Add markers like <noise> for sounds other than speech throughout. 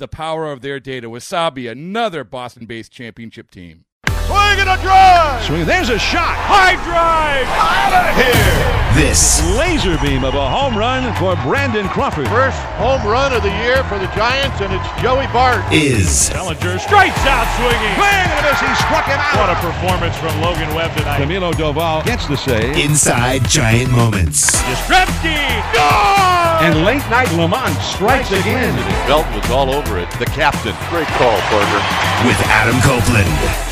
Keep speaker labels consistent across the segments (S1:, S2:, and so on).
S1: the power of their data. Wasabi, another Boston based championship team.
S2: Swing and a drive!
S3: Swing. There's a shot.
S2: High drive! Out of here!
S4: This
S3: Laser beam of a home run for Brandon Crawford.
S2: First home run of the year for the Giants, and it's Joey Bart.
S4: is
S5: Bellinger strikes out swinging.
S3: Swing and a miss. He struck him out.
S5: What a performance from Logan Webb tonight.
S3: Camilo Doval gets the save.
S4: Inside Giant Moments.
S5: Yastrzemski.
S3: And late night LaMonte strikes again.
S6: Belton was all over it. The captain.
S2: Great call, Parker.
S4: with Adam Copeland.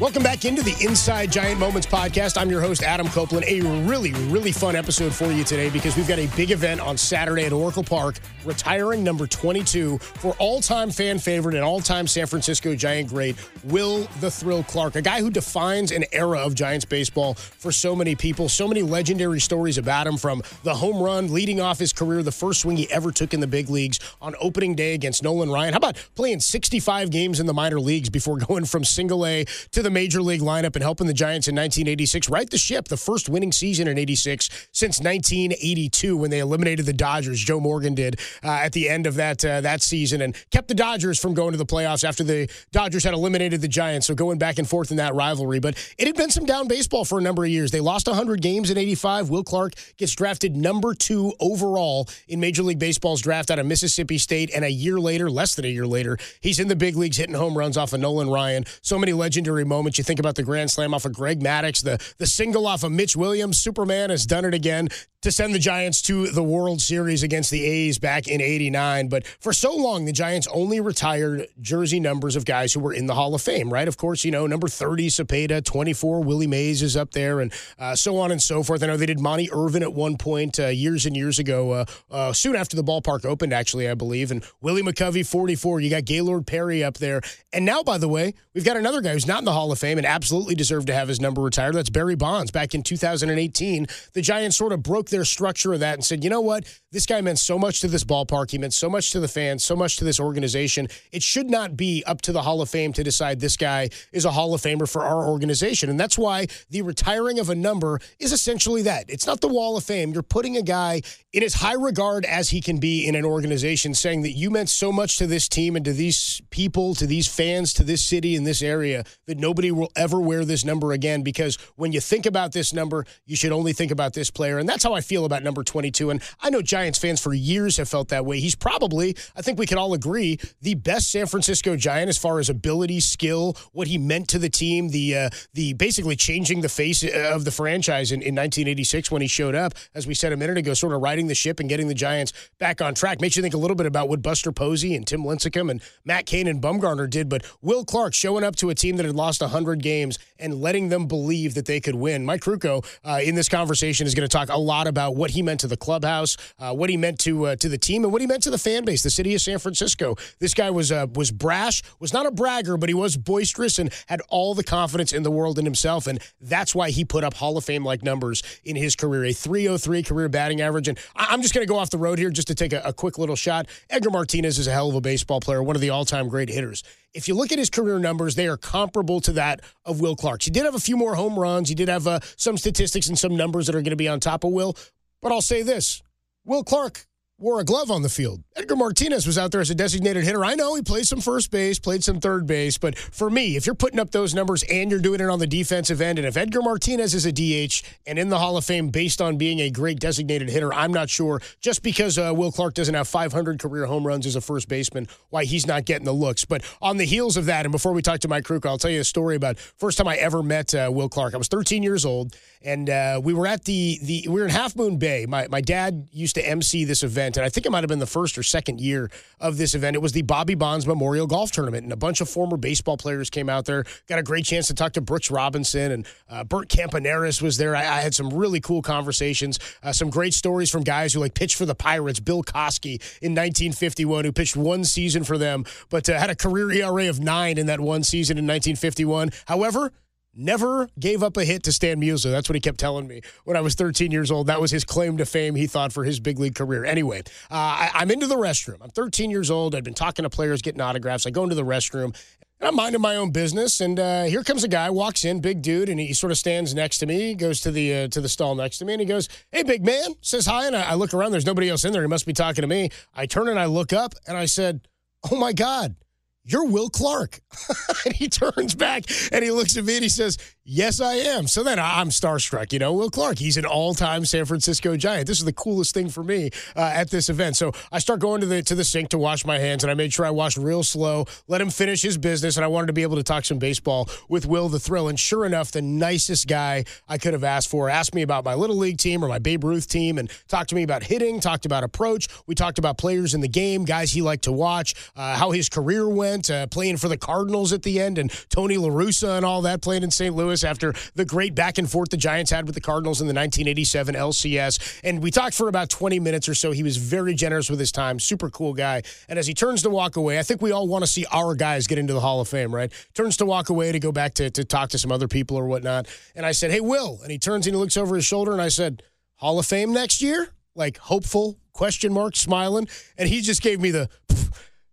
S7: Welcome back into the Inside Giant Moments podcast. I'm your host, Adam Copeland. A really, really fun episode for you today because we've got a big event on Saturday at Oracle Park, retiring number 22 for all time fan favorite and all time San Francisco Giant great, Will the Thrill Clark, a guy who defines an era of Giants baseball for so many people. So many legendary stories about him from the home run leading off his career, the first swing he ever took in the big leagues on opening day against Nolan Ryan. How about playing 65 games in the minor leagues before <laughs> going from single A to the major league lineup and helping the Giants in 1986 right the ship, the first winning season in 86 since 1982 when they eliminated the Dodgers. Joe Morgan did uh, at the end of that uh, that season and kept the Dodgers from going to the playoffs after the Dodgers had eliminated the Giants. So going back and forth in that rivalry, but it had been some down baseball for a number of years. They lost 100 games in 85. Will Clark gets drafted number two overall in Major League Baseball's draft out of Mississippi State, and a year later, less than a year later, he's in the big leagues hitting home runs off of Nolan Ryan. So many legendary moments. You think about the grand slam off of Greg Maddux, the the single off of Mitch Williams. Superman has done it again to send the Giants to the World Series against the A's back in 89. But for so long, the Giants only retired jersey numbers of guys who were in the Hall of Fame, right? Of course, you know, number 30, Cepeda, 24, Willie Mays is up there, and uh, so on and so forth. I know they did Monte Irvin at one point uh, years and years ago, uh, uh, soon after the ballpark opened, actually, I believe. And Willie McCovey, 44. You got Gaylord Perry up there. And now, by the way, we've got another guy who's not in the Hall of Fame and absolutely deserved to have his number retired. That's Barry Bonds. Back in 2018, the Giants sort of broke their structure of that and said, you know what? This guy meant so much to this ballpark. He meant so much to the fans, so much to this organization. It should not be up to the Hall of Fame to decide this guy is a Hall of Famer for our organization. And that's why the retiring of a number is essentially that. It's not the Wall of Fame. You're putting a guy in as high regard as he can be in an organization, saying that you meant so much to this team and to these people, to these fans, to this city and this area that nobody will ever wear this number again. Because when you think about this number, you should only think about this player. And that's how I feel about number 22. And I know Giants fans for years have felt that way. He's probably, I think we can all agree, the best San Francisco Giant as far as ability, skill, what he meant to the team, the uh, the basically changing the face of the franchise in, in 1986 when he showed up, as we said a minute ago, sort of riding the ship and getting the Giants back on track. Makes you think a little bit about what Buster Posey and Tim Lincecum and Matt Cain and Bumgarner did, but Will Clark showing up to a team that had lost 100 games and letting them believe that they could win. Mike Krukow uh, in this conversation is going to talk a lot about what he meant to the clubhouse, uh, what he meant to uh, to the team, and what he meant to the fan base, the city of San Francisco. This guy was uh, was brash, was not a bragger, but he was boisterous and had all the confidence in the world in himself, and that's why he put up Hall of Fame like numbers in his career, a 303 career batting average. And I- I'm just going to go off the road here just to take a, a quick little shot. Edgar Martinez is a hell of a baseball player, one of the all time great hitters. If you look at his career numbers, they are comparable to that of Will Clark. He did have a few more home runs. He did have uh, some statistics and some numbers that are going to be on top of Will. But I'll say this Will Clark wore a glove on the field. Edgar Martinez was out there as a designated hitter. I know he played some first base, played some third base, but for me, if you're putting up those numbers and you're doing it on the defensive end, and if Edgar Martinez is a DH and in the Hall of Fame based on being a great designated hitter, I'm not sure just because uh, Will Clark doesn't have 500 career home runs as a first baseman, why he's not getting the looks. But on the heels of that, and before we talk to Mike Krukow, I'll tell you a story about first time I ever met uh, Will Clark. I was 13 years old, and uh, we were at the the we were in Half Moon Bay. My my dad used to MC this event, and I think it might have been the first or second year of this event. It was the Bobby Bonds Memorial Golf Tournament, and a bunch of former baseball players came out there. Got a great chance to talk to Brooks Robinson and uh, Bert Campaneris was there. I, I, had some really cool conversations, uh, some great stories from guys who like pitched for the Pirates. Bill Koski in 1951, who pitched one season for them, but uh, had a career ERA of nine in that one season in 1951. However, never gave up a hit to Stan Musial. That's what he kept telling me when I was 13 years old. That was his claim to fame, he thought, for his big league career. Anyway, uh, I, I'm into the restroom. I'm 13 years old. I'd been talking to players, getting autographs. I go into the restroom. And I'm minding my own business, and uh, here comes a guy, walks in, big dude, and he sort of stands next to me, goes to the uh, to the stall next to me, and he goes, "Hey, big man," says hi, and I, I look around. There's nobody else in there. He must be talking to me. I turn and I look up, and I said, "Oh my God, you're Will Clark." <laughs> and he turns back and he looks at me and he says, Yes, I am. So then I'm starstruck. You know, Will Clark, he's an all-time San Francisco Giant. This is the coolest thing for me uh, at this event. So I start going to the to the sink to wash my hands, and I made sure I washed real slow, let him finish his business, and I wanted to be able to talk some baseball with Will the Thrill. And sure enough, the nicest guy I could have asked for asked me about my little league team or my Babe Ruth team, and talked to me about hitting, talked about approach. We talked about players in the game, guys he liked to watch, uh, how his career went, uh, playing for the Cardinals at the end, and Tony La Russa and all that, playing in St. Louis after the great back and forth the Giants had with the Cardinals in the 1987 LCS. And we talked for about 20 minutes or so. He was very generous with his time, super cool guy. And as he turns to walk away, I think we all want to see our guys get into the Hall of Fame, right? Turns to walk away to go back to, to talk to some other people or whatnot. And I said, Hey, Will. And he turns and he looks over his shoulder and I said, Hall of Fame next year? Like hopeful, question mark, smiling. And he just gave me the,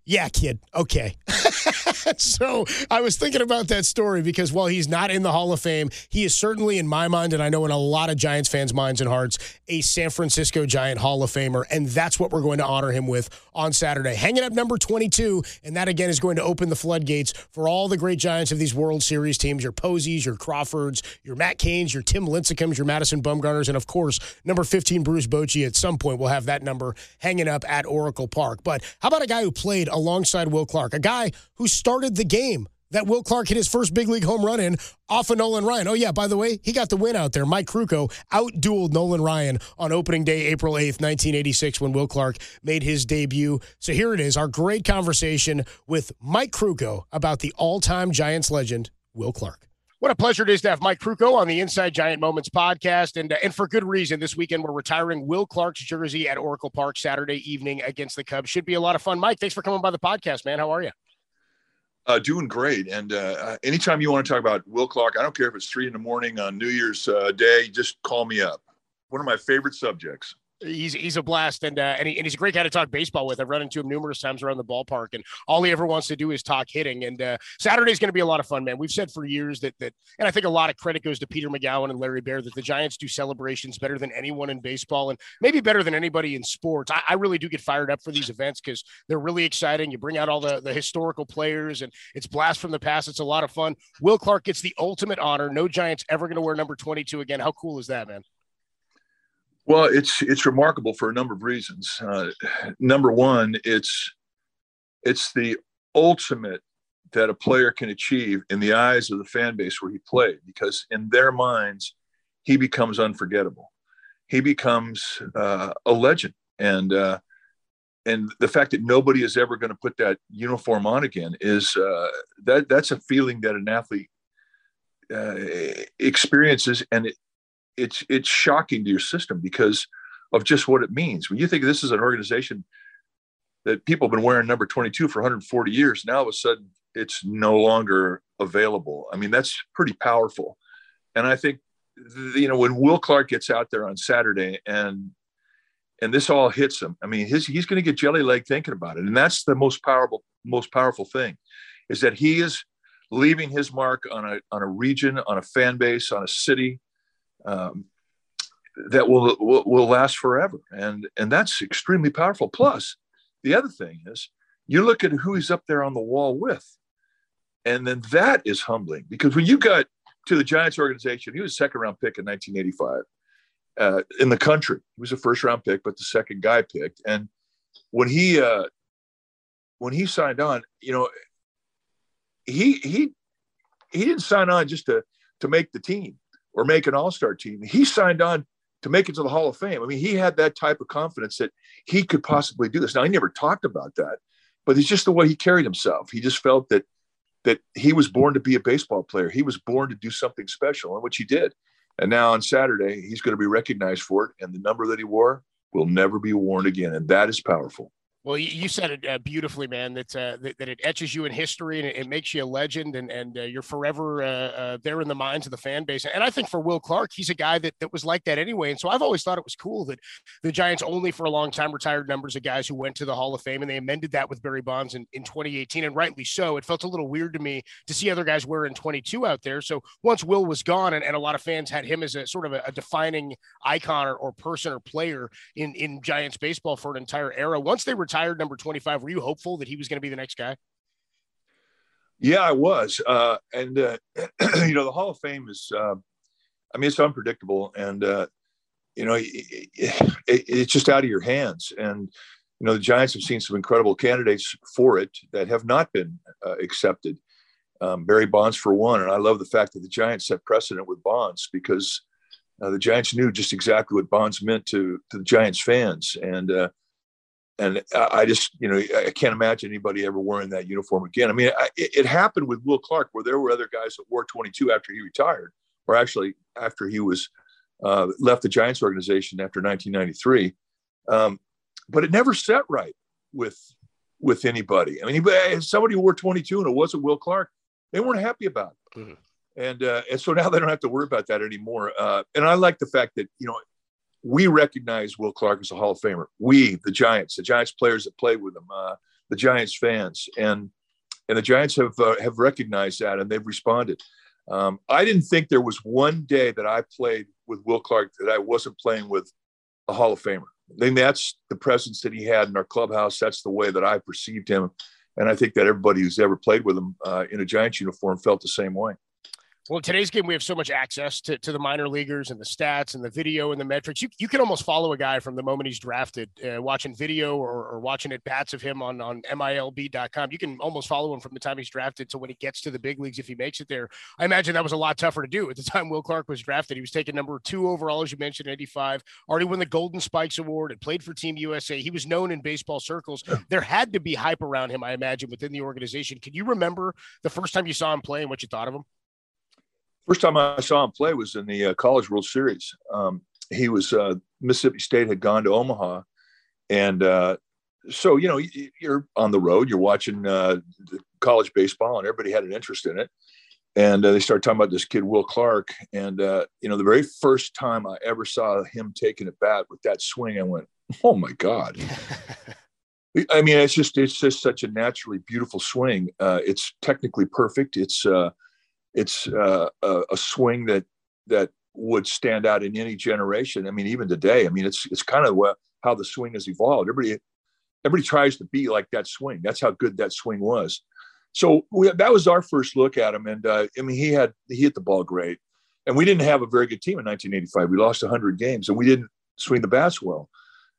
S7: yeah, kid. Okay. <laughs> so I was thinking about that story because while he's not in the Hall of Fame, he is certainly in my mind, and I know in a lot of Giants fans' minds and hearts, a San Francisco Giant Hall of Famer. And that's what we're going to honor him with on Saturday. Hanging up number 22, and that again is going to open the floodgates for all the great Giants of these World Series teams your Poseys, your Crawfords, your Matt Cains, your Tim Lincecums, your Madison Bumgarners, and of course, number 15, Bruce Bochy. At some point, we'll have that number hanging up at Oracle Park. But how about a guy who played alongside Will Clark, a guy who started the game that Will Clark hit his first big league home run in off of Nolan Ryan. Oh, yeah, by the way, he got the win out there. Mike Krukow outdueled Nolan Ryan on opening day, April 8th, 1986, when Will Clark made his debut. So here it is, our great conversation with Mike Krukow about the all time Giants legend, Will Clark. What a pleasure it is to have Mike Krukow on the Inside Giant Moments podcast, and uh, and for good reason. This weekend we're retiring Will Clark's jersey at Oracle Park Saturday evening against the Cubs. Should be a lot of fun. Mike, thanks for coming by the podcast, man. How are you?
S8: Uh, doing great. And uh, uh, anytime you want to talk about Will Clark, I don't care if it's three in the morning on New Year's uh, Day, just call me up. One of my favorite subjects
S7: he's he's a blast and uh, and, he, and he's a great guy to talk baseball with. I've run into him numerous times around the ballpark, and all he ever wants to do is talk hitting. And uh, Saturday's going to be a lot of fun, man. We've said for years that that, and I think a lot of credit goes to Peter Magowan and Larry Baer that the Giants do celebrations better than anyone in baseball, and maybe better than anybody in sports. I, I really do get fired up for these events because they're really exciting. You bring out all the the historical players, and it's blast from the past. It's a lot of fun. Will Clark gets the ultimate honor. No Giants ever going to wear number twenty two again. How cool is that, man?
S8: Well, it's it's remarkable for a number of reasons. Uh, number one, it's it's the ultimate that a player can achieve in the eyes of the fan base where he played, because in their minds, he becomes unforgettable. He becomes uh, a legend, and uh, and the fact that nobody is ever going to put that uniform on again is uh, that that's a feeling that an athlete uh, experiences, and it, it's it's shocking to your system because of just what it means. When you think this is an organization that people have been wearing number 22 for 140 years, now all of a sudden it's no longer available. I mean, that's pretty powerful. And I think you know when Will Clark gets out there on Saturday and and this all hits him. I mean, his, he's going to get jelly leg thinking about it, and that's the most powerful most powerful thing, is that he is leaving his mark on a on a region, on a fan base, on a city, um, that will, will will last forever, and and that's extremely powerful. Plus, the other thing is, you look at who he's up there on the wall with, and then that is humbling because when you got to the Giants organization, he was a second round pick in 1985 uh, in the country. He was a first round pick, but the second guy picked. And when he uh, when he signed on, you know, he he he didn't sign on just to to make the team or make an all star team. He signed on to make it to the Hall of Fame. I mean, he had that type of confidence that he could possibly do this. Now, he never talked about that, but it's just the way he carried himself. He just felt that that he was born to be a baseball player. He was born to do something special, and which he did. And now on Saturday, he's going to be recognized for it. And the number that he wore will never be worn again. And that is powerful.
S7: Well, you said it uh, beautifully, man. That, uh, that, that it etches you in history and it, it makes you a legend, and and uh, you're forever uh, uh, there in the minds of the fan base. And I think for Will Clark, he's a guy that that was like that anyway. And so I've always thought it was cool that the Giants only for a long time retired numbers of guys who went to the Hall of Fame, and they amended that with Barry Bonds in, in 2018, and rightly so. It felt a little weird to me to see other guys wearing 22 out there. So once Will was gone, and, and a lot of fans had him as a sort of a, a defining icon or, or person or player in in Giants baseball for an entire era. Once they retired number 25 were you hopeful that he was going to be the next guy?
S8: Yeah, I was. Uh, and, uh, <clears throat> you know, the Hall of Fame is, uh, I mean, it's unpredictable. And, uh, you know, it, <sighs> it, it's just out of your hands. And, you know, the Giants have seen some incredible candidates for it that have not been uh, accepted. Um, Barry Bonds, for one. And I love the fact that the Giants set precedent with Bonds because uh, the Giants knew just exactly what Bonds meant to, to the Giants fans. And, and I just, you know, I can't imagine anybody ever wearing that uniform again. I mean, I, it happened with Will Clark, where there were other guys that wore 22 after he retired, or actually after he was uh, left the Giants organization after 1993. Um, but it never set right with with anybody. I mean, somebody who wore 22 and it wasn't Will Clark, they weren't happy about it. Mm-hmm. And uh, and so now they don't have to worry about that anymore. Uh, and I like the fact that you know we recognize Will Clark as a Hall of Famer. We, the Giants, the Giants players that played with him, uh, the Giants fans, and and the Giants have uh, have recognized that and they've responded. Um, I didn't think there was one day that I played with Will Clark that I wasn't playing with a Hall of Famer. I mean, that's the presence that he had in our clubhouse. That's the way that I perceived him, and I think that everybody who's ever played with him uh, in a Giants uniform felt the same way.
S7: Well, in today's game, we have so much access to, to the minor leaguers and the stats and the video and the metrics. You, you can almost follow a guy from the moment he's drafted, uh, watching video or, or watching at bats of him on, on MILB.com. You can almost follow him from the time he's drafted to when he gets to the big leagues if he makes it there. I imagine that was a lot tougher to do at the time Will Clark was drafted. He was taken number two overall, as you mentioned, 85, already won the Golden Spikes Award and played for Team USA. He was known in baseball circles. There had to be hype around him, I imagine, within the organization. Can you remember the first time you saw him play and what you thought of him?
S8: First time I saw him play was in the uh, College World Series. Um, he was uh, Mississippi State had gone to Omaha, and uh, so you know you're on the road, you're watching uh, college baseball, and everybody had an interest in it. And uh, they started talking about this kid Will Clark, and uh, you know the very first time I ever saw him taking a bat with that swing, I went, "Oh my god!" <laughs> I mean, it's just it's just such a naturally beautiful swing. it's technically perfect. It's it's uh, a, a, swing that that would stand out in any generation. I mean, even today. I mean, it's it's kind of how the swing has evolved. Everybody everybody tries to be like that swing. That's how good that swing was. So we, that was our first look at him, and uh, I mean, he had he hit the ball great, and we didn't have a very good team in 1985. We lost 100 games, and we didn't swing the bats well.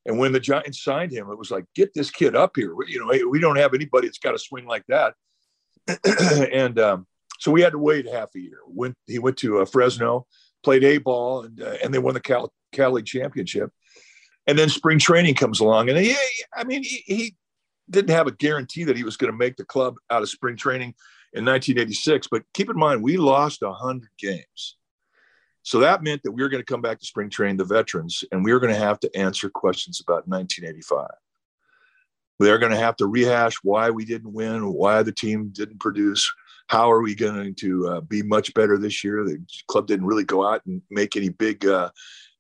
S8: And when the Giants signed him, it was like, get this kid up here. You know, we don't have anybody that's got a swing like that. <clears throat> and um, so we had to wait half a year. Went he went to uh, Fresno, played a ball, and uh, and they won the Cal, Cal League championship. And then spring training comes along, and he, I mean, he, he didn't have a guarantee that he was going to make the club out of spring training in 1986. But keep in mind, we lost 100 games. So that meant that we were going to come back to spring training, the veterans, and we were going to have to answer questions about 1985. They're going to have to rehash why we didn't win, why the team didn't produce, how are we going to uh, be much better this year? The club didn't really go out and make any big uh,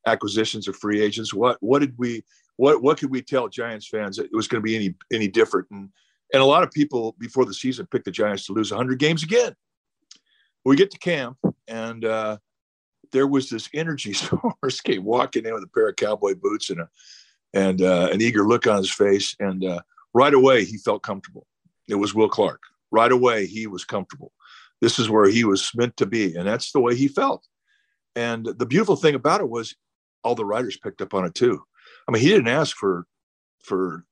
S8: acquisitions or free agents. What what did we what what could we tell Giants fans that it was going to be any any different? And and a lot of people before the season picked the Giants to lose 100 games again. We get to camp and uh, there was this energy <laughs> source came walking in with a pair of cowboy boots and a and uh, an eager look on his face, and uh, right away he felt comfortable. It was Will Clark. Right away he was comfortable. This is where he was meant to be, and that's the way he felt. And the beautiful thing about it was all the writers picked up on it too. I mean, he didn't ask for for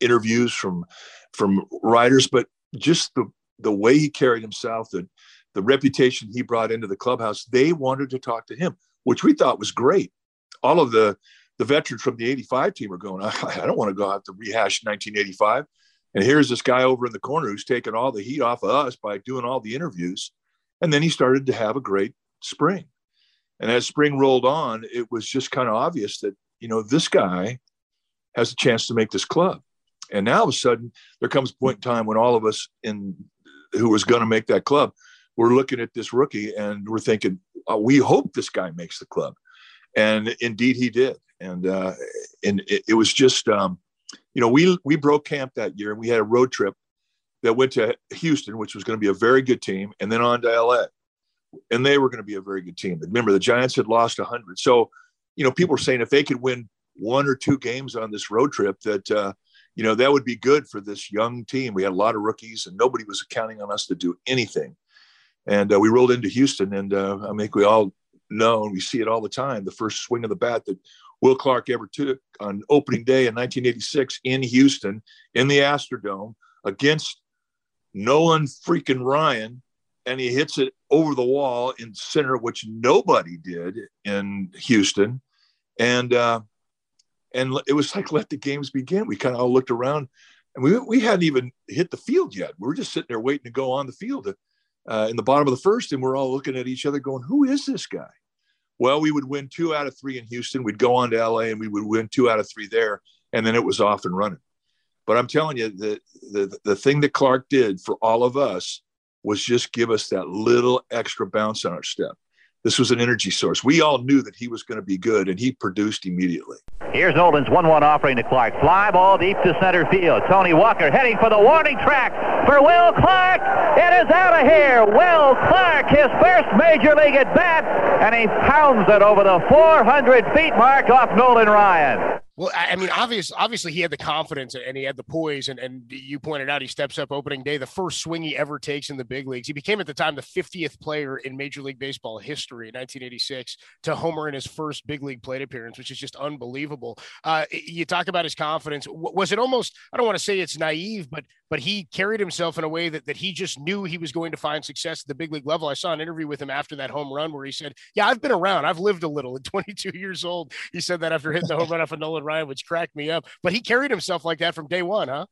S8: interviews from from writers, but just the the way he carried himself, the the reputation he brought into the clubhouse, they wanted to talk to him, which we thought was great. All of the the veterans from the 85 team are going, I, <laughs> I don't want to go out to rehash 1985. And here's this guy over in the corner who's taking all the heat off of us by doing all the interviews. And then he started to have a great spring. And as spring rolled on, it was just kind of obvious that, you know, this guy has a chance to make this club. And now all of a sudden, there comes a point in time when all of us in who was going to make that club, we're looking at this rookie and we're thinking, oh, we hope this guy makes the club. And indeed, he did. And uh, and it, it was just, um, you know, we we broke camp that year and we had a road trip that went to Houston, which was going to be a very good team, and then on to LA and they were going to be a very good team. Remember, the Giants had lost 100. So, you know, people were saying if they could win one or two games on this road trip, that, uh, you know, that would be good for this young team. We had a lot of rookies and nobody was counting on us to do anything. And uh, we rolled into Houston, and uh, I think we all know and we see it all the time the first swing of the bat that Will Clark ever took on opening day in 1986 in Houston in the Astrodome against Nolan freaking Ryan and he hits it over the wall in center, which nobody did in Houston. And uh, and it was like let the games begin. We kind of all looked around, and we we hadn't even hit the field yet. We were just sitting there waiting to go on the field uh, in the bottom of the first, and we're all looking at each other, going, "Who is this guy?" Well, we would win two out of three in Houston. We'd go on to LA, and we would win two out of three there, and then it was off and running. But I'm telling you, the the the thing that Clark did for all of us was just give us that little extra bounce on our step. This was an energy source. We all knew that he was going to be good, and he produced immediately.
S9: Here's Nolan's 1 1 offering to Clark. Fly ball deep to center field. Tony Walker heading for the warning track for Will Clark. It is out of here. Will Clark, his first major league at bat, and he pounds it over the 400 feet mark off Nolan Ryan.
S7: Well, I mean, obvious, obviously he had the confidence and he had the poise, and, and you pointed out he steps up opening day, the first swing he ever takes in the big leagues. He became at the time the 50th player in Major League Baseball history in 1986 to homer in his first big league plate appearance, which is just unbelievable. Uh, you talk about his confidence. Was it almost? I don't want to say it's naive, but but he carried himself in a way that that he just knew he was going to find success at the big league level. I saw an interview with him after that home run where he said, "Yeah, I've been around. I've lived a little." At 22 years old, he said that after hitting the home run off of Nolan Ryan, which cracked me up. But he carried himself like that from day one, huh?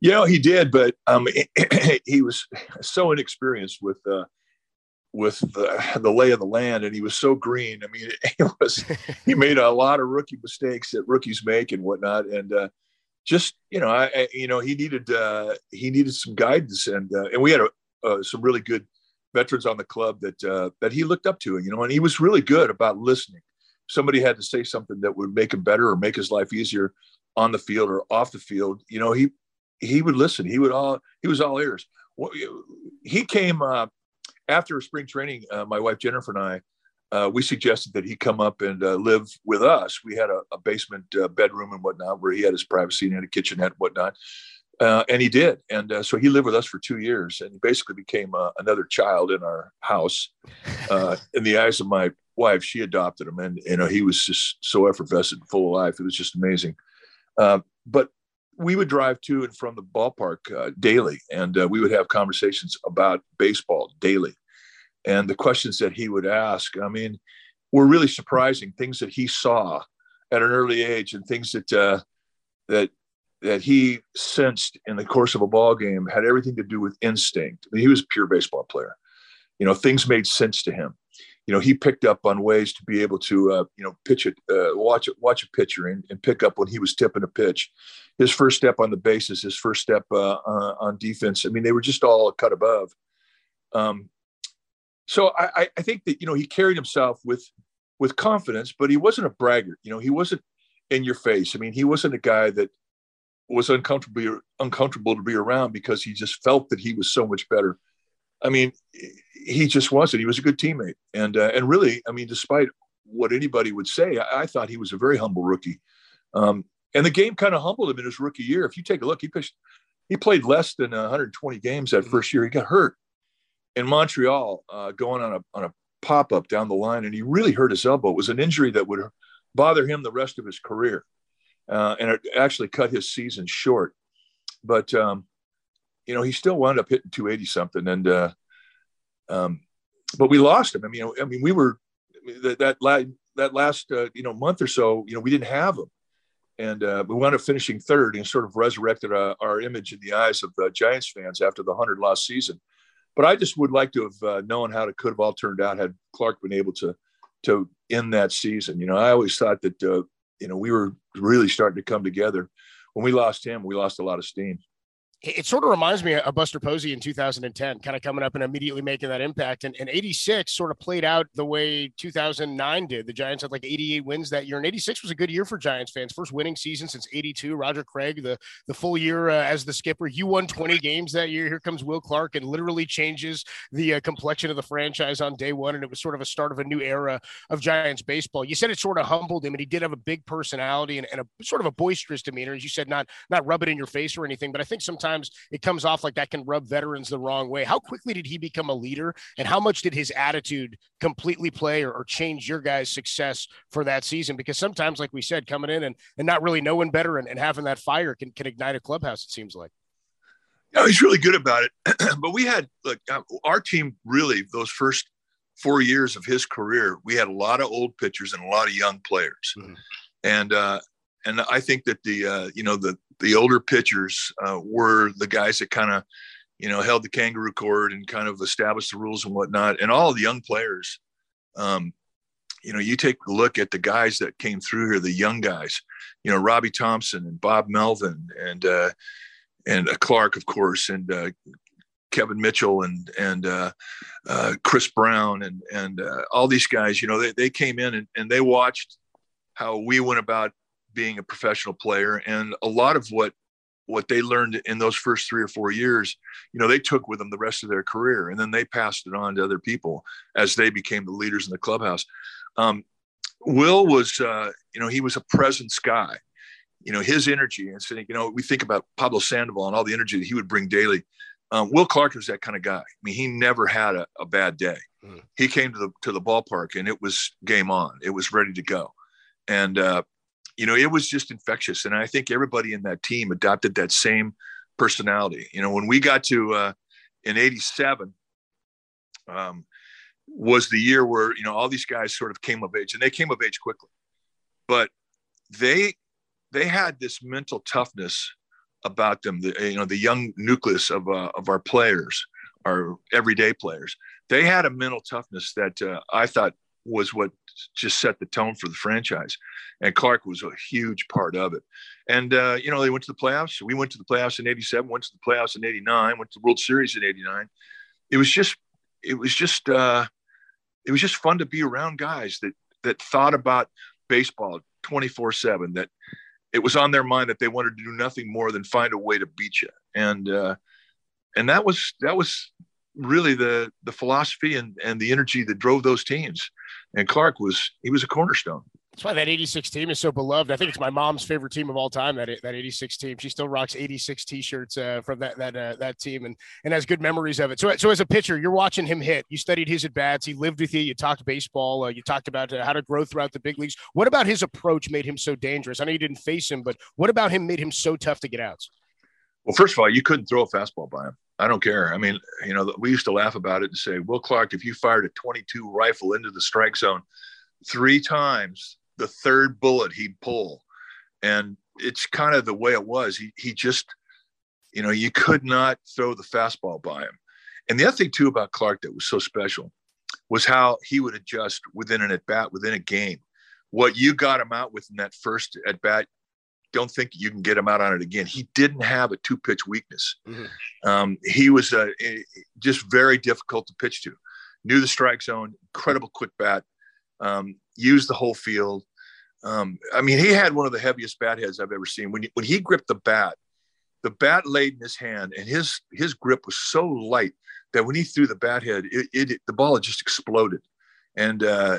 S8: Know, he did, but um, <clears throat> he was so inexperienced with uh, with the, the lay of the land, and he was so green. I mean, <laughs> it was he made a lot of rookie mistakes that rookies make and whatnot, and uh, just you know, I, I, you know he needed uh, he needed some guidance, and uh, and we had a, uh, some really good veterans on the club that uh, that he looked up to, you know, and he was really good about listening somebody had to say something that would make him better or make his life easier on the field or off the field, you know, he he would listen. He would all he was all ears. He came uh, after spring training. Uh, my wife Jennifer and I. Uh, we suggested that he come up and uh, live with us. We had a, a basement uh, bedroom and whatnot where he had his privacy and had a kitchenette and whatnot. Uh, and he did. And uh, so he lived with us for two years and he basically became uh, another child in our house. In the eyes of my wife, she adopted him. And, you know, he was just so effervescent, full of life. It was just amazing. Uh, but we would drive to and from the ballpark uh, daily and we would have conversations about baseball daily. And the questions that he would ask, I mean, were really surprising things that he saw at an early age and things that, that that he sensed in the course of a ball game had everything to do with instinct. I mean, he was a pure baseball player. You know, things made sense to him. You know, he picked up on ways to be able to, uh, you know, pitch it, uh, watch it, watch a pitcher and, and, pick up when he was tipping a pitch. His first step on the bases, his first step uh, uh on defense. I mean, they were just all cut above. Um, so I, I think that you know he carried himself with with confidence, but he wasn't a braggart. You know, he wasn't in your face. I mean, he wasn't a guy that was uncomfortable uncomfortable to be around because he just felt that he was so much better I mean, he just wasn't. He was a good teammate, and uh, and really, I mean, despite what anybody would say, I, I thought he was a very humble rookie. Um, and the game kind of humbled him in his rookie year. If you take a look, he pitched, he played less than 120 games that first year. He got hurt in Montreal, uh, going on a on a pop up down the line, and he really hurt his elbow. It was an injury that would bother him the rest of his career, uh, and it actually cut his season short. But um, you know, he still wound up hitting 280 something, and uh, um, but we lost him. I mean, I mean, we were that that, la- that last uh, you know month or so. You know, we didn't have him, and uh, we wound up finishing third and sort of resurrected uh, our image in the eyes of the Giants fans after the hundred loss season. But I just would like to have uh, known how it could have all turned out had Clark been able to to end that season. You know, I always thought that uh, you know we were really starting to come together. When we lost him, we lost a lot of steam
S7: it sort of reminds me of Buster Posey in 2010, kind of coming up and immediately making that impact. And, and 86 sort of played out the way 2009 did. The Giants had like 88 wins that year, and 86 was a good year for Giants fans. First winning season since 82. Roger Craig, the, the full year uh, as the skipper. You won 20 games that year. Here comes Will Clark and literally changes the uh, complexion of the franchise on day one. And it was sort of a start of a new era of Giants baseball. You said it sort of humbled him, and he did have a big personality and, and a sort of a boisterous demeanor. As you said, not, not rub it in your face or anything, but I think sometimes sometimes it comes off like that can rub veterans the wrong way. How quickly did he become a leader, and how much did his attitude completely play or, or change your guys' success for that season? Because sometimes, like we said, coming in and, and not really knowing better and, and having that fire can, can ignite a clubhouse, it seems like.
S8: Yeah, he's really good about it. <clears throat> but we had like uh, our team really those first four years of his career, we had a lot of old pitchers and a lot of young players, mm-hmm. and uh, and I think that the uh, you know the the older pitchers uh, were the guys that kind of, you know, held the kangaroo court and kind of established the rules and whatnot. And all the young players, um, you know, you take a look at the guys that came through here, the young guys, you know, Robby Thompson and Bob Melvin and uh, and uh, Clark, of course, and uh, Kevin Mitchell and and uh, uh, Chris Brown and and uh, all these guys. You know, they they came in and, and they watched how we went about being a professional player and a lot of what what they learned in those first three or four years you know they took with them the rest of their career and then they passed it on to other people as they became the leaders in the clubhouse. Um, will was uh, you know he was a presence guy. You know his energy and saying you know we think about pablo sandoval and all the energy that he would bring daily. Um, will clark was that kind of guy. I mean he never had a, a bad day. Mm. he came to the to the ballpark and it was game on. It was ready to go. And uh, you know, it was just infectious. And I think everybody in that team adopted that same personality. You know, when we got to uh, in 87, um, was the year where, you know, all these guys sort of came of age and they came of age quickly. But they, they had this mental toughness about them, the, you know, the young nucleus of, uh, of our players, our everyday players. They had a mental toughness that uh, I thought was what just set the tone for the franchise. And Clark was a huge part of it. And, uh, you know, they went to the playoffs. We went to the playoffs in 87, went to the playoffs in 89, went to the World Series in 89. It was just, it was just, uh, it was just fun to be around guys that, that thought about baseball 24 seven, that it was on their mind that they wanted to do nothing more than find a way to beat you. And, uh, and that was, that was really the, the philosophy and, and the energy that drove those teams and Clark was he was a cornerstone.
S7: That's why that 86 team is so beloved. I think it's my mom's favorite team of all time. That that 86 team. She still rocks 86 t-shirts uh, from that that uh, that team and and has good memories of it. So so as a pitcher, you're watching him hit. You studied his at bats. He lived with you. You talked baseball. Uh, you talked about uh, how to grow throughout the big leagues. What about his approach made him so dangerous? I know you didn't face him, but what about him made him so tough to get outs?
S8: Well, first of all, you couldn't throw a fastball by him. I don't care. I mean, you know, we used to laugh about it and say, Will Clark, if you fired a 22 rifle into the strike zone three times, the third bullet he'd pull. And it's kind of the way it was. He, he just, you know, you could not throw the fastball by him. And the other thing, too, about Clark that was so special was how he would adjust within an at bat, within a game. What you got him out with in that first at bat, don't think you can get him out on it again. He didn't have a two pitch weakness. Mm-hmm. Um, he was uh, just very difficult to pitch to. Knew the strike zone, incredible quick bat, um, used the whole field. Um, I mean, he had one of the heaviest bat heads I've ever seen. When, when he gripped the bat, the bat laid in his hand, and his his grip was so light that when he threw the bat head, it, it the ball had just exploded. And uh,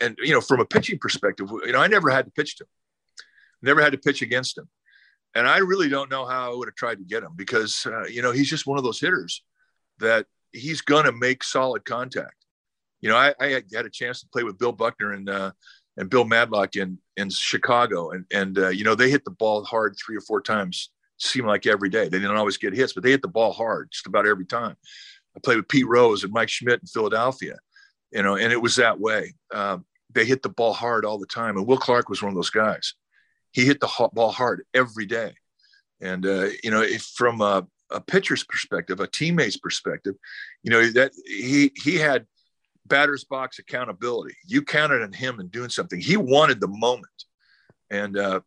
S8: and you know, from a pitching perspective, you know, I never had to pitch to him, never had to pitch against him, and I really don't know how I would have tried to get him because uh, you know he's just one of those hitters that he's gonna make solid contact. You know, I, I had a chance to play with Bill Buckner and uh, and Bill Madlock in in Chicago, and and uh, you know they hit the ball hard three or four times. Seemed like every day. They didn't always get hits, but they hit the ball hard just about every time. I played with Pete Rose and Mike Schmidt in Philadelphia, you know, and it was that way. Um, they hit the ball hard all the time, and Will Clark was one of those guys. He hit the ball hard every day, and uh, you know, if from a, a pitcher's perspective, a teammate's perspective, you know that he he had batter's box accountability. You counted on him and doing something. He wanted the moment. And, uh,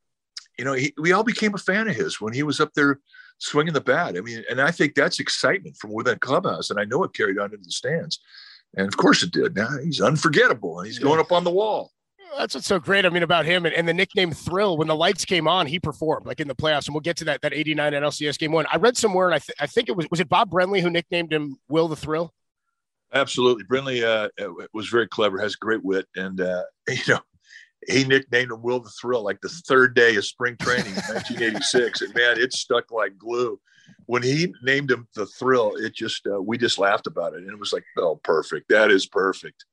S8: you know, he, we all became a fan of his when he was up there swinging the bat. I mean, and I think that's excitement from within clubhouse. And I know it carried on into the stands. And of course it did. Now he's unforgettable and he's going up on the wall.
S7: That's what's so great. I mean, about him and, and, the nickname Thrill. When the lights came on, he performed like in the playoffs, and we'll get to that that '89 NLCS game one. I read somewhere, and I, th- I think it was was it Bob Brenly who nicknamed him Will the Thrill.
S8: Absolutely, Brenly uh, was very clever, has great wit, and uh, <laughs> you know he nicknamed him Will the Thrill like the third day of spring training in 1986, and man, it stuck like glue. When he named him the Thrill, it just uh, we just laughed about it, and it was like, oh, perfect, that is perfect.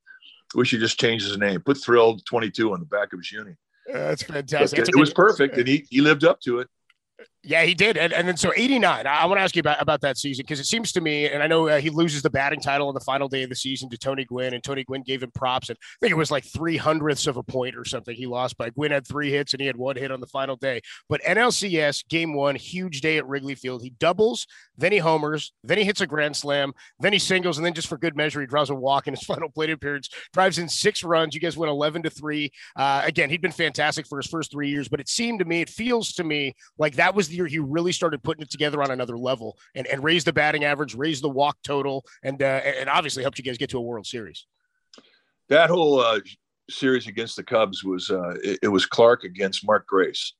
S8: We should just change his name, put Thrill 22 on the back of his uni.
S7: That's fantastic.
S8: It, it was perfect, and he he lived up to it.
S7: Yeah, he did. And, and then so 89, I, want to ask you about, about that season because it seems to me, and I know uh, he loses the batting title on the final day of the season to Tony Gwynn, and Tony Gwynn gave him props. And I think it was like three hundredths of a point or something he lost by. Gwynn had three hits and he had one hit on the final day. But NLCS game one, huge day at Wrigley Field. He doubles, then he homers, then he hits a grand slam, then he singles, and then just for good measure, he draws a walk in his <laughs> final plate appearance, drives in six runs. You guys went 11 to three. Uh, again, he'd been fantastic for his first three years, but it seemed to me, it feels to me like that was the year he really started putting it together on another level and, and raised the batting average, raised the walk total, and uh, and obviously helped you guys get to a World Series.
S8: That whole uh, series against the Cubs was uh, it, it, was Clark against Mark Grace,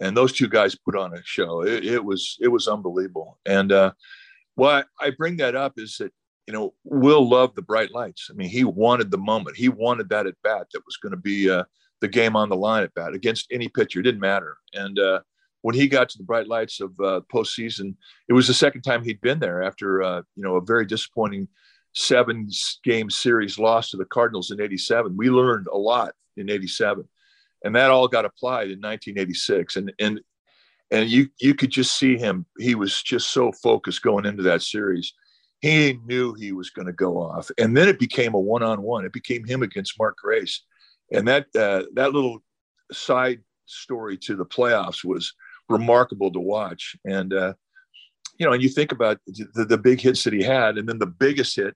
S8: and those two guys put on a show. It, it was it was unbelievable. And uh, why I bring that up is that you know Will loved the bright lights. I mean, he wanted the moment. He wanted that at bat that was going to be uh, the game on the line at bat against any pitcher. It didn't matter. And uh, when he got to the bright lights of uh, postseason, it was the second time he'd been there after uh, you know a very disappointing seven game series loss to the Cardinals in '87. We learned a lot in '87, and that all got applied in 1986. And and and you you could just see him. He was just so focused going into that series. He knew he was going to go off, and then it became a one on one. It became him against Mark Grace, and that uh, that little side story to the playoffs was remarkable to watch. And uh, you know, and you think about the, the, big hits that he had, and then the biggest hit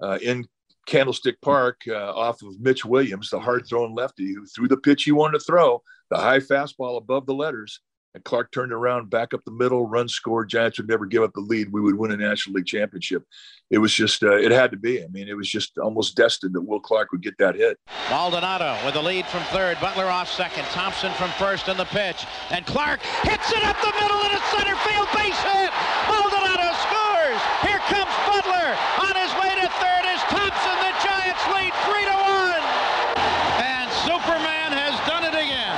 S8: uh, in Candlestick Park uh, off of Mitch Williams, the hard throwing lefty who threw the pitch he wanted to throw, the high fastball above the letters, and Clark turned around, back up the middle, run scored. Giants would never give up the lead. We would win a National League championship. It was just, uh, it had to be. I mean, it was just almost destined that Will Clark would get that hit.
S10: Maldonado with the lead from third, Butler off second, Thompson from first in the pitch, and Clark hits it up the middle in a center field base hit. Maldonado scores. Here comes Butler on his way to third as Thompson. The Giants lead three to one. And Superman has done it again.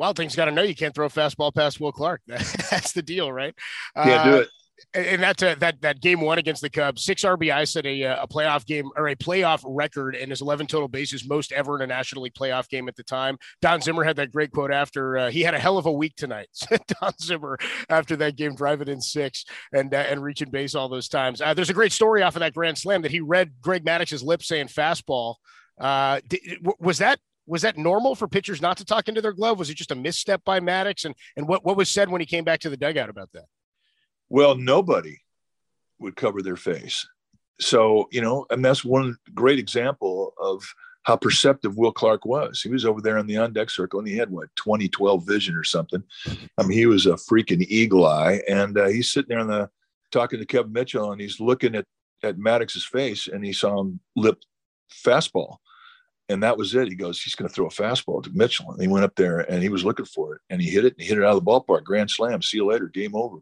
S7: Wild Thing's got to know you can't throw a fastball past Will Clark. <laughs> That's the deal, right?
S8: Uh, do it.
S7: And that's a, that that game one against the Cubs, six RBI set a, uh, a playoff game or a playoff record and his 11 total bases, most ever in a National League playoff game at the time. Don Zimmer had that great quote after uh, he had a hell of a week tonight. <laughs> Don Zimmer after that game, driving in six and uh, and reaching base all those times. Uh, there's a great story off of that grand slam that he read Greg Maddux's lips saying fastball. Uh, was that was that normal for pitchers not to talk into their glove? Was it just a misstep by Maddux? And and what, what was said when he came back to the dugout about that?
S8: Well, nobody would cover their face. So, you know, and that's one great example of how perceptive Will Clark was. He was over there in the on deck circle and he had what 2012 vision or something. I mean, he was a freaking eagle eye. And uh, he's sitting there on the talking to Kevin Mitchell and he's looking at, at Maddux's face and he saw him lip fastball and that was it. He goes, he's going to throw a fastball to Mitchell, and he went up there and he was looking for it, and he hit it, and he hit it out of the ballpark, grand slam. See you later, game over.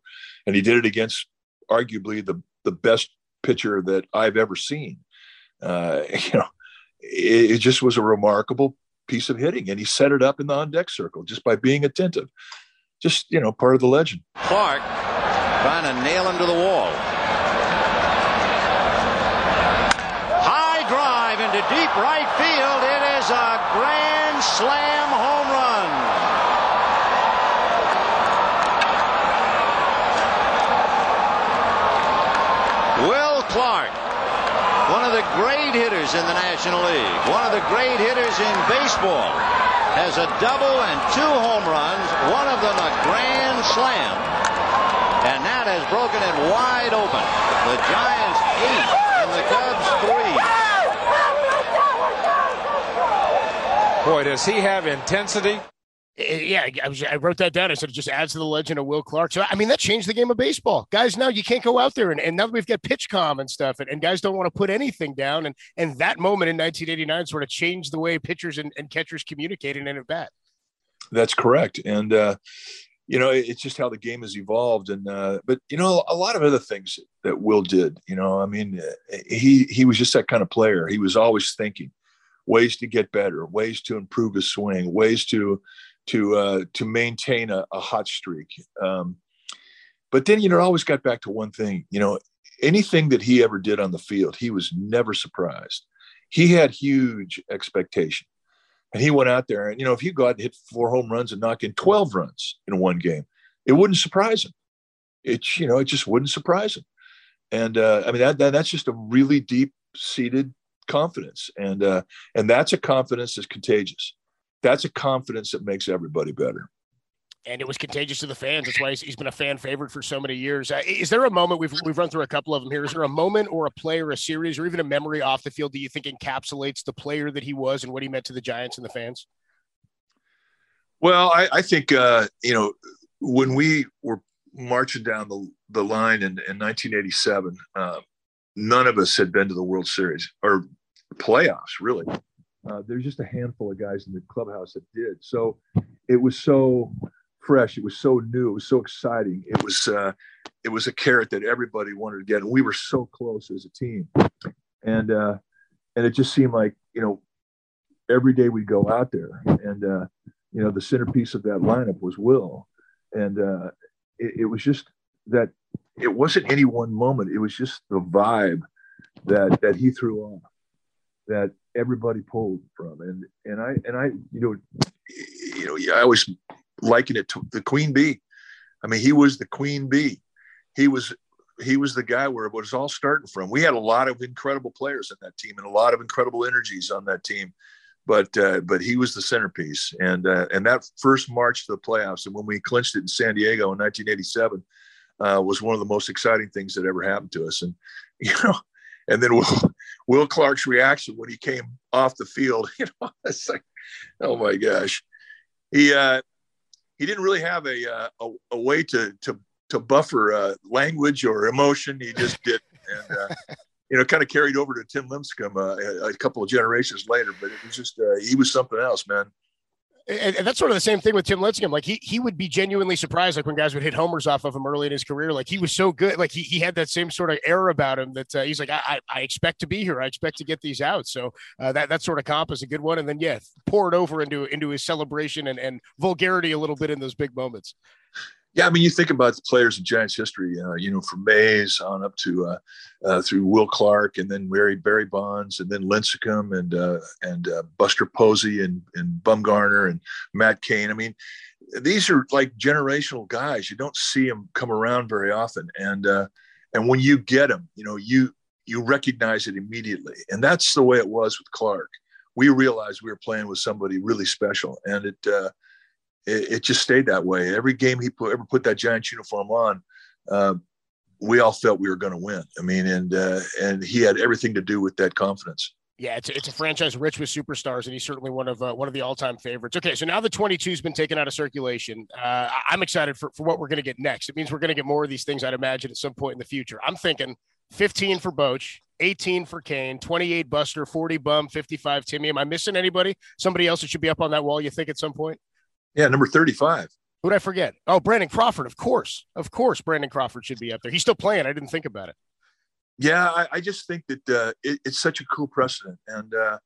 S8: And he did it against arguably the the best pitcher that I've ever seen. Uh, <laughs> you know, it, it just was a remarkable piece of hitting, and he set it up in the on deck circle just by being attentive. Just you know, part of the legend.
S10: Clark trying to nail him to the wall. High drive into deep right field. Is a grand slam home run. Will Clark, one of the great hitters in the National League, one of the great hitters in baseball, has a double and two home runs, one of them a grand slam. And that has broken it wide open. The Giants eight and the Cubs
S11: Boy, does he have intensity?
S7: Yeah, I, was, I, wrote that down. I said it just adds to the legend of Will Clark. So, I mean, that changed the game of baseball. Guys, now you can't go out there. And, and now we've got PitchCom and stuff, and, and, guys don't want to put anything down. And and that moment in 1989 sort of changed the way pitchers and, and catchers communicated in a bat.
S8: That's correct. And, uh, you know, it's just how the game has evolved. And, uh, but, you know, a lot of other things that Will did, you know, I mean, he, he was just that kind of player. He was always thinking ways to get better, ways to improve his swing, ways to, to uh, to maintain a, a hot streak. Um, but then you know, it always got back to one thing. You know, anything that he ever did on the field, he was never surprised. He had huge expectation, and he went out there and you know, if he go out and hit four home runs and knock in twelve runs in one game, it wouldn't surprise him. It you know, it just wouldn't surprise him. And uh, I mean, that, that that's just a really deep seated confidence, and uh, and that's a confidence that's contagious that's a confidence that makes everybody better.
S7: And it was contagious to the fans. That's why he's, he's been a fan favorite for so many years. Uh, is there a moment we've we've run through a couple of them here? Is there a moment or a play or a series or even a memory off the field that you think encapsulates the player that he was and what he meant to the Giants and the fans?
S8: Well, I, I think uh, you know when we were marching down the the line in, in 1987, uh, none of us had been to the World Series or playoffs, really. Uh, there's just a handful of guys in the clubhouse that did. So it was so fresh. It was so new. It was so exciting. It was uh, it was a carrot that everybody wanted to get, and we were so close as a team. And uh, and it just seemed like you know every day we'd go out there, and uh, you know the centerpiece of that lineup was Will, and uh, it, it was just that it wasn't any one moment. It was just the vibe that that he threw off that everybody pulled from. And and I and I you know you know yeah, I always liken it to the queen bee. I mean, he was the queen bee. He was he was the guy where it was all starting from. We had a lot of incredible players in that team and a lot of incredible energies on that team, but uh, but he was the centerpiece. And uh, and that first march to the playoffs and when we clinched it in San Diego in 1987 uh, was one of the most exciting things that ever happened to us. And <laughs> you know, and then Will, Will Clark's reaction when he came off the field, <laughs> you know, it's like, oh my gosh, he uh, he didn't really have a uh, a, a, way to to to buffer uh, language or emotion. He just <laughs> did, and uh, you know, kind of carried over to Tim Lincecum uh, a, a, couple of generations later. But it was just uh, he was something else, man
S7: and, and, that's sort of the same thing with Tim Lincecum. Like he he would be genuinely surprised, like when guys would hit homers off of him early in his career. Like he was so good. Like he, he had that same sort of air about him that uh, he's like, I, I expect to be here. I expect to get these out. So uh, that that sort of comp is a good one. And then yeah, pour it over into into his celebration and, and vulgarity a little bit in those big moments.
S8: Yeah, I mean, you think about the players in Giants history, uh, you know, from Mays on up to uh, uh, through Will Clark, and then Barry Barry Bonds, and then Lincecum, and uh, and uh, Buster Posey, and and Bumgarner, and Matt Cain. I mean, these are like generational guys. You don't see them come around very often, and uh, and when you get them, you know, you you recognize it immediately, and that's the way it was with Clark. We realized we were playing with somebody really special, and it it, it, just stayed that way. Every game he put, ever put that Giants uniform on, uh, we all felt we were going to win. I mean, and uh, and he had everything to do with that confidence.
S7: Yeah, it's a, it's a franchise rich with superstars, and he's certainly one of uh, one of the all time favorites. Okay, so now the 22 has been taken out of circulation. Uh, I'm excited for, for what we're going to get next. It means we're going to get more of these things, I'd imagine, at some point in the future. I'm thinking 15 for Boch, 18 for Cain, 28 Buster, 40 Bum, 55 Timmy. Am I missing anybody? Somebody else that should be up on that wall, you think, at some point?
S8: Yeah, number 35.
S7: Who'd I forget? Oh, Brandon Crawford, of course. Of course, Brandon Crawford should be up there. He's still playing. I didn't think about it.
S8: Yeah, I, I just think that uh, it, it's such a cool precedent. And, uh,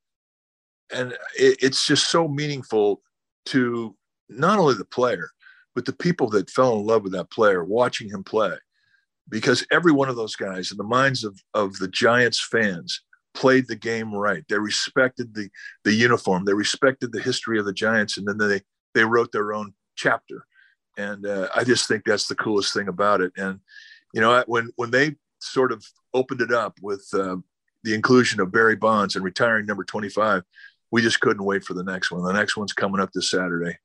S8: and it, it's just so meaningful to not only the player, but the people that fell in love with that player watching him play because every one of those guys in the minds of, of the giants fans played the game right they respected the the uniform they respected the history of the giants and then they they wrote their own chapter. And uh, i just think that's the coolest thing about it. And you know when when they sort of opened it up with uh, the inclusion of barry bonds and retiring number 25 we just couldn't wait for the next one. The next one's coming up this saturday.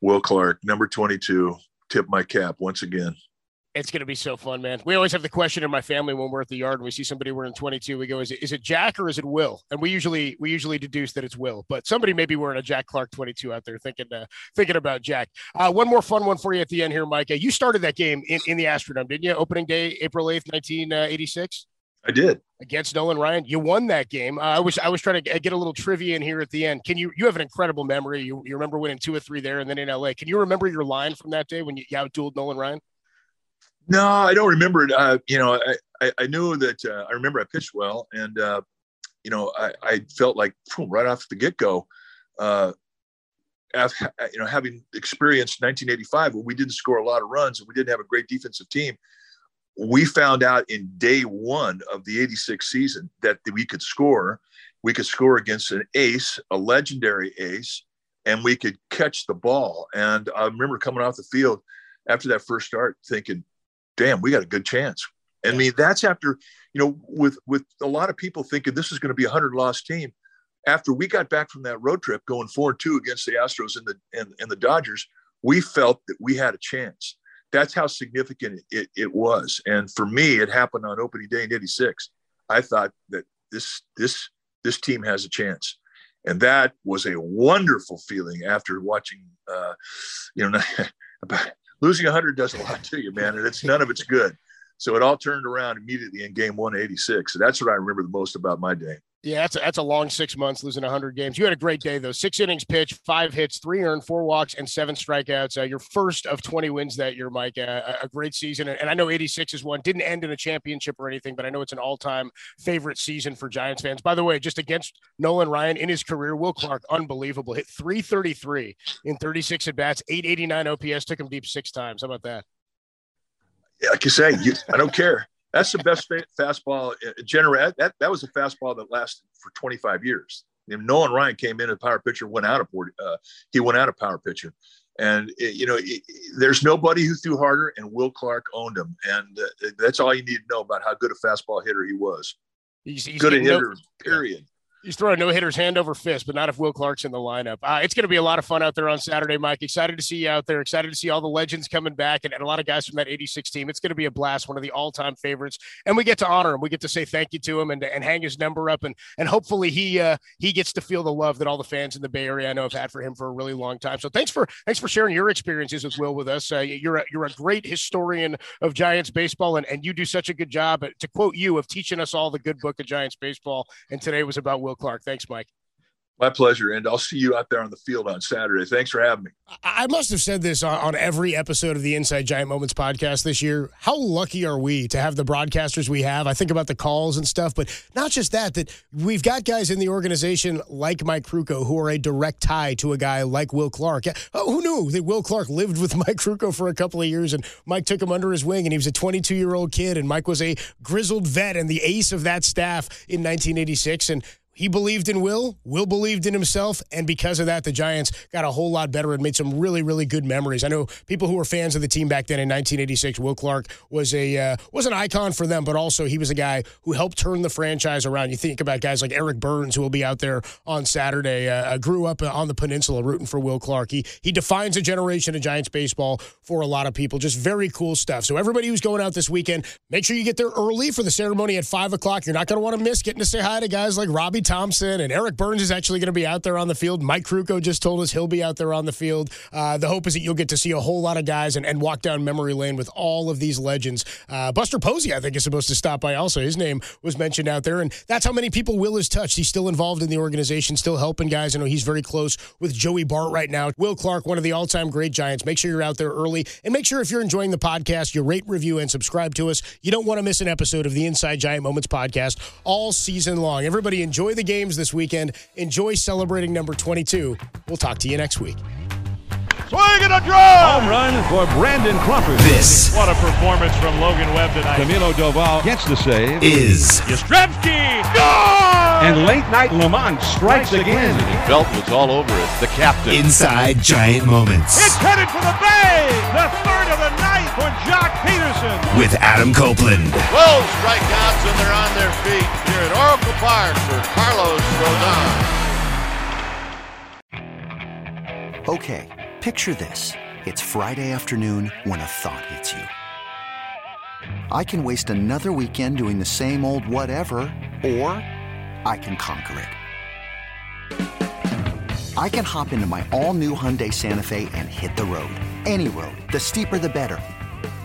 S8: Will clark number 22 tip my cap once again
S7: it's going to be so fun, man. We always have the question in my family when we're at the yard and we see somebody wearing 22. We go, is it, is it Jack or is it Will? And we usually we usually deduce that it's Will, but somebody may be wearing a Jack Clark 22 out there thinking uh, thinking about Jack. Uh, one more fun one for you at the end here, Mike. Uh, you started that game in, in the Astrodome, didn't you? Opening day, April 8th, 1986. I
S8: did
S7: against Nolan Ryan. You won that game. Uh, I was I was trying to get a little trivia in here at the end. Can you you have an incredible memory? You, you remember winning two or three there, and then in LA. Can you remember your line from that day when you, you outdueled Nolan Ryan?
S8: No, I don't remember it. Uh, you know, I, I, I knew that uh, I remember I pitched well, and uh, you know, I, I felt like right off the get go, uh, after, you know, having experienced 1985 when we didn't score a lot of runs and we didn't have a great defensive team, we found out in day one of the 86 season that we could score. We could score against an ace, a legendary ace, and we could catch the ball. And I remember coming off the field after that first start thinking, damn, we got a good chance. I mean, that's after, you know, with with a lot of people thinking this is going to be a hundred loss team. After we got back from that road trip, going four and two against the Astros and the and, and the Dodgers, we felt that we had a chance. That's how significant it, it was. And for me, it happened on opening day in '86. I thought that this this this team has a chance, and that was a wonderful feeling after watching, uh, you know, <laughs> losing 100 does a lot to you, man, and it's none of it's good. So it all turned around immediately in game 186. So that's what I remember the most about my day.
S7: Yeah, that's a, that's a long six months losing 100 games. You had a great day though. Six innings pitched, five hits, three earned, four walks, and seven strikeouts. Uh, your first of 20 wins that year, Mike. Uh, a great season, and I know 86 is one. Didn't end in a championship or anything, but I know it's an all-time favorite season for Giants fans. By the way, just against Nolan Ryan in his career, Will Clark, unbelievable. Hit 333 in 36 at bats, 889 OPS. Took him deep six times. How about that?
S8: Like you say, you, I don't care. That's the best fastball. Uh, Generate that that was a fastball that lasted for 25 years. Know, Nolan Ryan came in as power pitcher, went out of uh, he went out of power pitcher, and it, you know it, there's nobody who threw harder, and Will Clark owned him, and uh, that's all you need to know about how good a fastball hitter he was. He's, he's good a hitter, no, period.
S7: He's throwing no hitters hand over fist, but not if Will Clark's in the lineup. Uh, it's going to be a lot of fun out there on Saturday, Mike. Excited to see you out there. Excited to see all the legends coming back and, and a lot of guys from that 86 team. It's going to be a blast, one of the all time favorites. And we get to honor him. We get to say thank you to him and, and hang his number up. And, and hopefully he uh, he gets to feel the love that all the fans in the Bay Area I know have had for him for a really long time. So thanks for thanks for sharing your experiences with Will with us. Uh, you're, a, you're a great historian of Giants baseball, and, and you do such a good job, to quote you, of teaching us all the good book of Giants baseball. And today was about Will Clark. Thanks, Mike.
S8: My pleasure. And I'll see you out there on the field on Saturday. Thanks for having me.
S7: I must have said this on, every episode of the Inside Giant Moments podcast this year. How lucky are we to have the broadcasters we have? I think about the calls and stuff, but not just that, that we've got guys in the organization like Mike Krukow who are a direct tie to a guy like Will Clark. Oh, who knew that Will Clark lived with <laughs> Mike Krukow for a couple of years and Mike took him under his wing and he was a 22 year old kid and Mike was a grizzled vet and the ace of that staff in 1986. And he believed in Will. Will believed in himself, and because of that, the Giants got a whole lot better and made some really, really good memories. I know people who were fans of the team back then in 1986. Will Clark was a uh, was an icon for them, but also he was a guy who helped turn the franchise around. You think about guys like Eric Byrnes, who will be out there on Saturday. Uh, uh grew up on the peninsula rooting for Will Clark. He he defines a generation of Giants baseball for a lot of people. Just very cool stuff. So everybody who's going out this weekend, make sure you get there early for the ceremony at five o'clock. You're not going to want to miss getting to say hi to guys like Robby Thompson and Eric Byrnes is actually going to be out there on the field. Mike Krukow just told us he'll be out there on the field. Uh, the hope is that you'll get to see a whole lot of guys and, and walk down memory lane with all of these legends. Uh, Buster Posey, I think, is supposed to stop by also. His name was mentioned out there, and that's how many people Will has touched. He's still involved in the organization, still helping guys. I know he's very close with Joey Bart right now. Will Clark, one of the all time great Giants. Make sure you're out there early, and make sure if you're enjoying the podcast, you rate, review, and subscribe to us. You don't want to miss an episode of the Inside Giant Moments podcast all season long. Everybody enjoy the games this weekend. Enjoy celebrating number 22. We'll talk to you next week.
S2: Swing and a drive!
S3: Home run for Brandon Crawford.
S4: This
S5: What a performance from Logan Webb tonight.
S3: Camilo Doval gets the save.
S4: is
S5: Yastrzemski! Gone!
S3: And late night LaMonte strikes again.
S6: Belt was all over it. The captain.
S4: Inside Giant Moments
S5: It's headed for the bay! The third of the night for Joc Pederson.
S4: with Adam Copeland.
S2: 12 strikeouts and they're on their feet here at Oracle Park for Carlos Rodon.
S12: Okay, picture this. It's Friday afternoon when a thought hits you. I can waste another weekend doing the same old whatever, or I can conquer it. I can hop into my all new Hyundai Santa Fe and hit the road. Any road. The steeper, the better.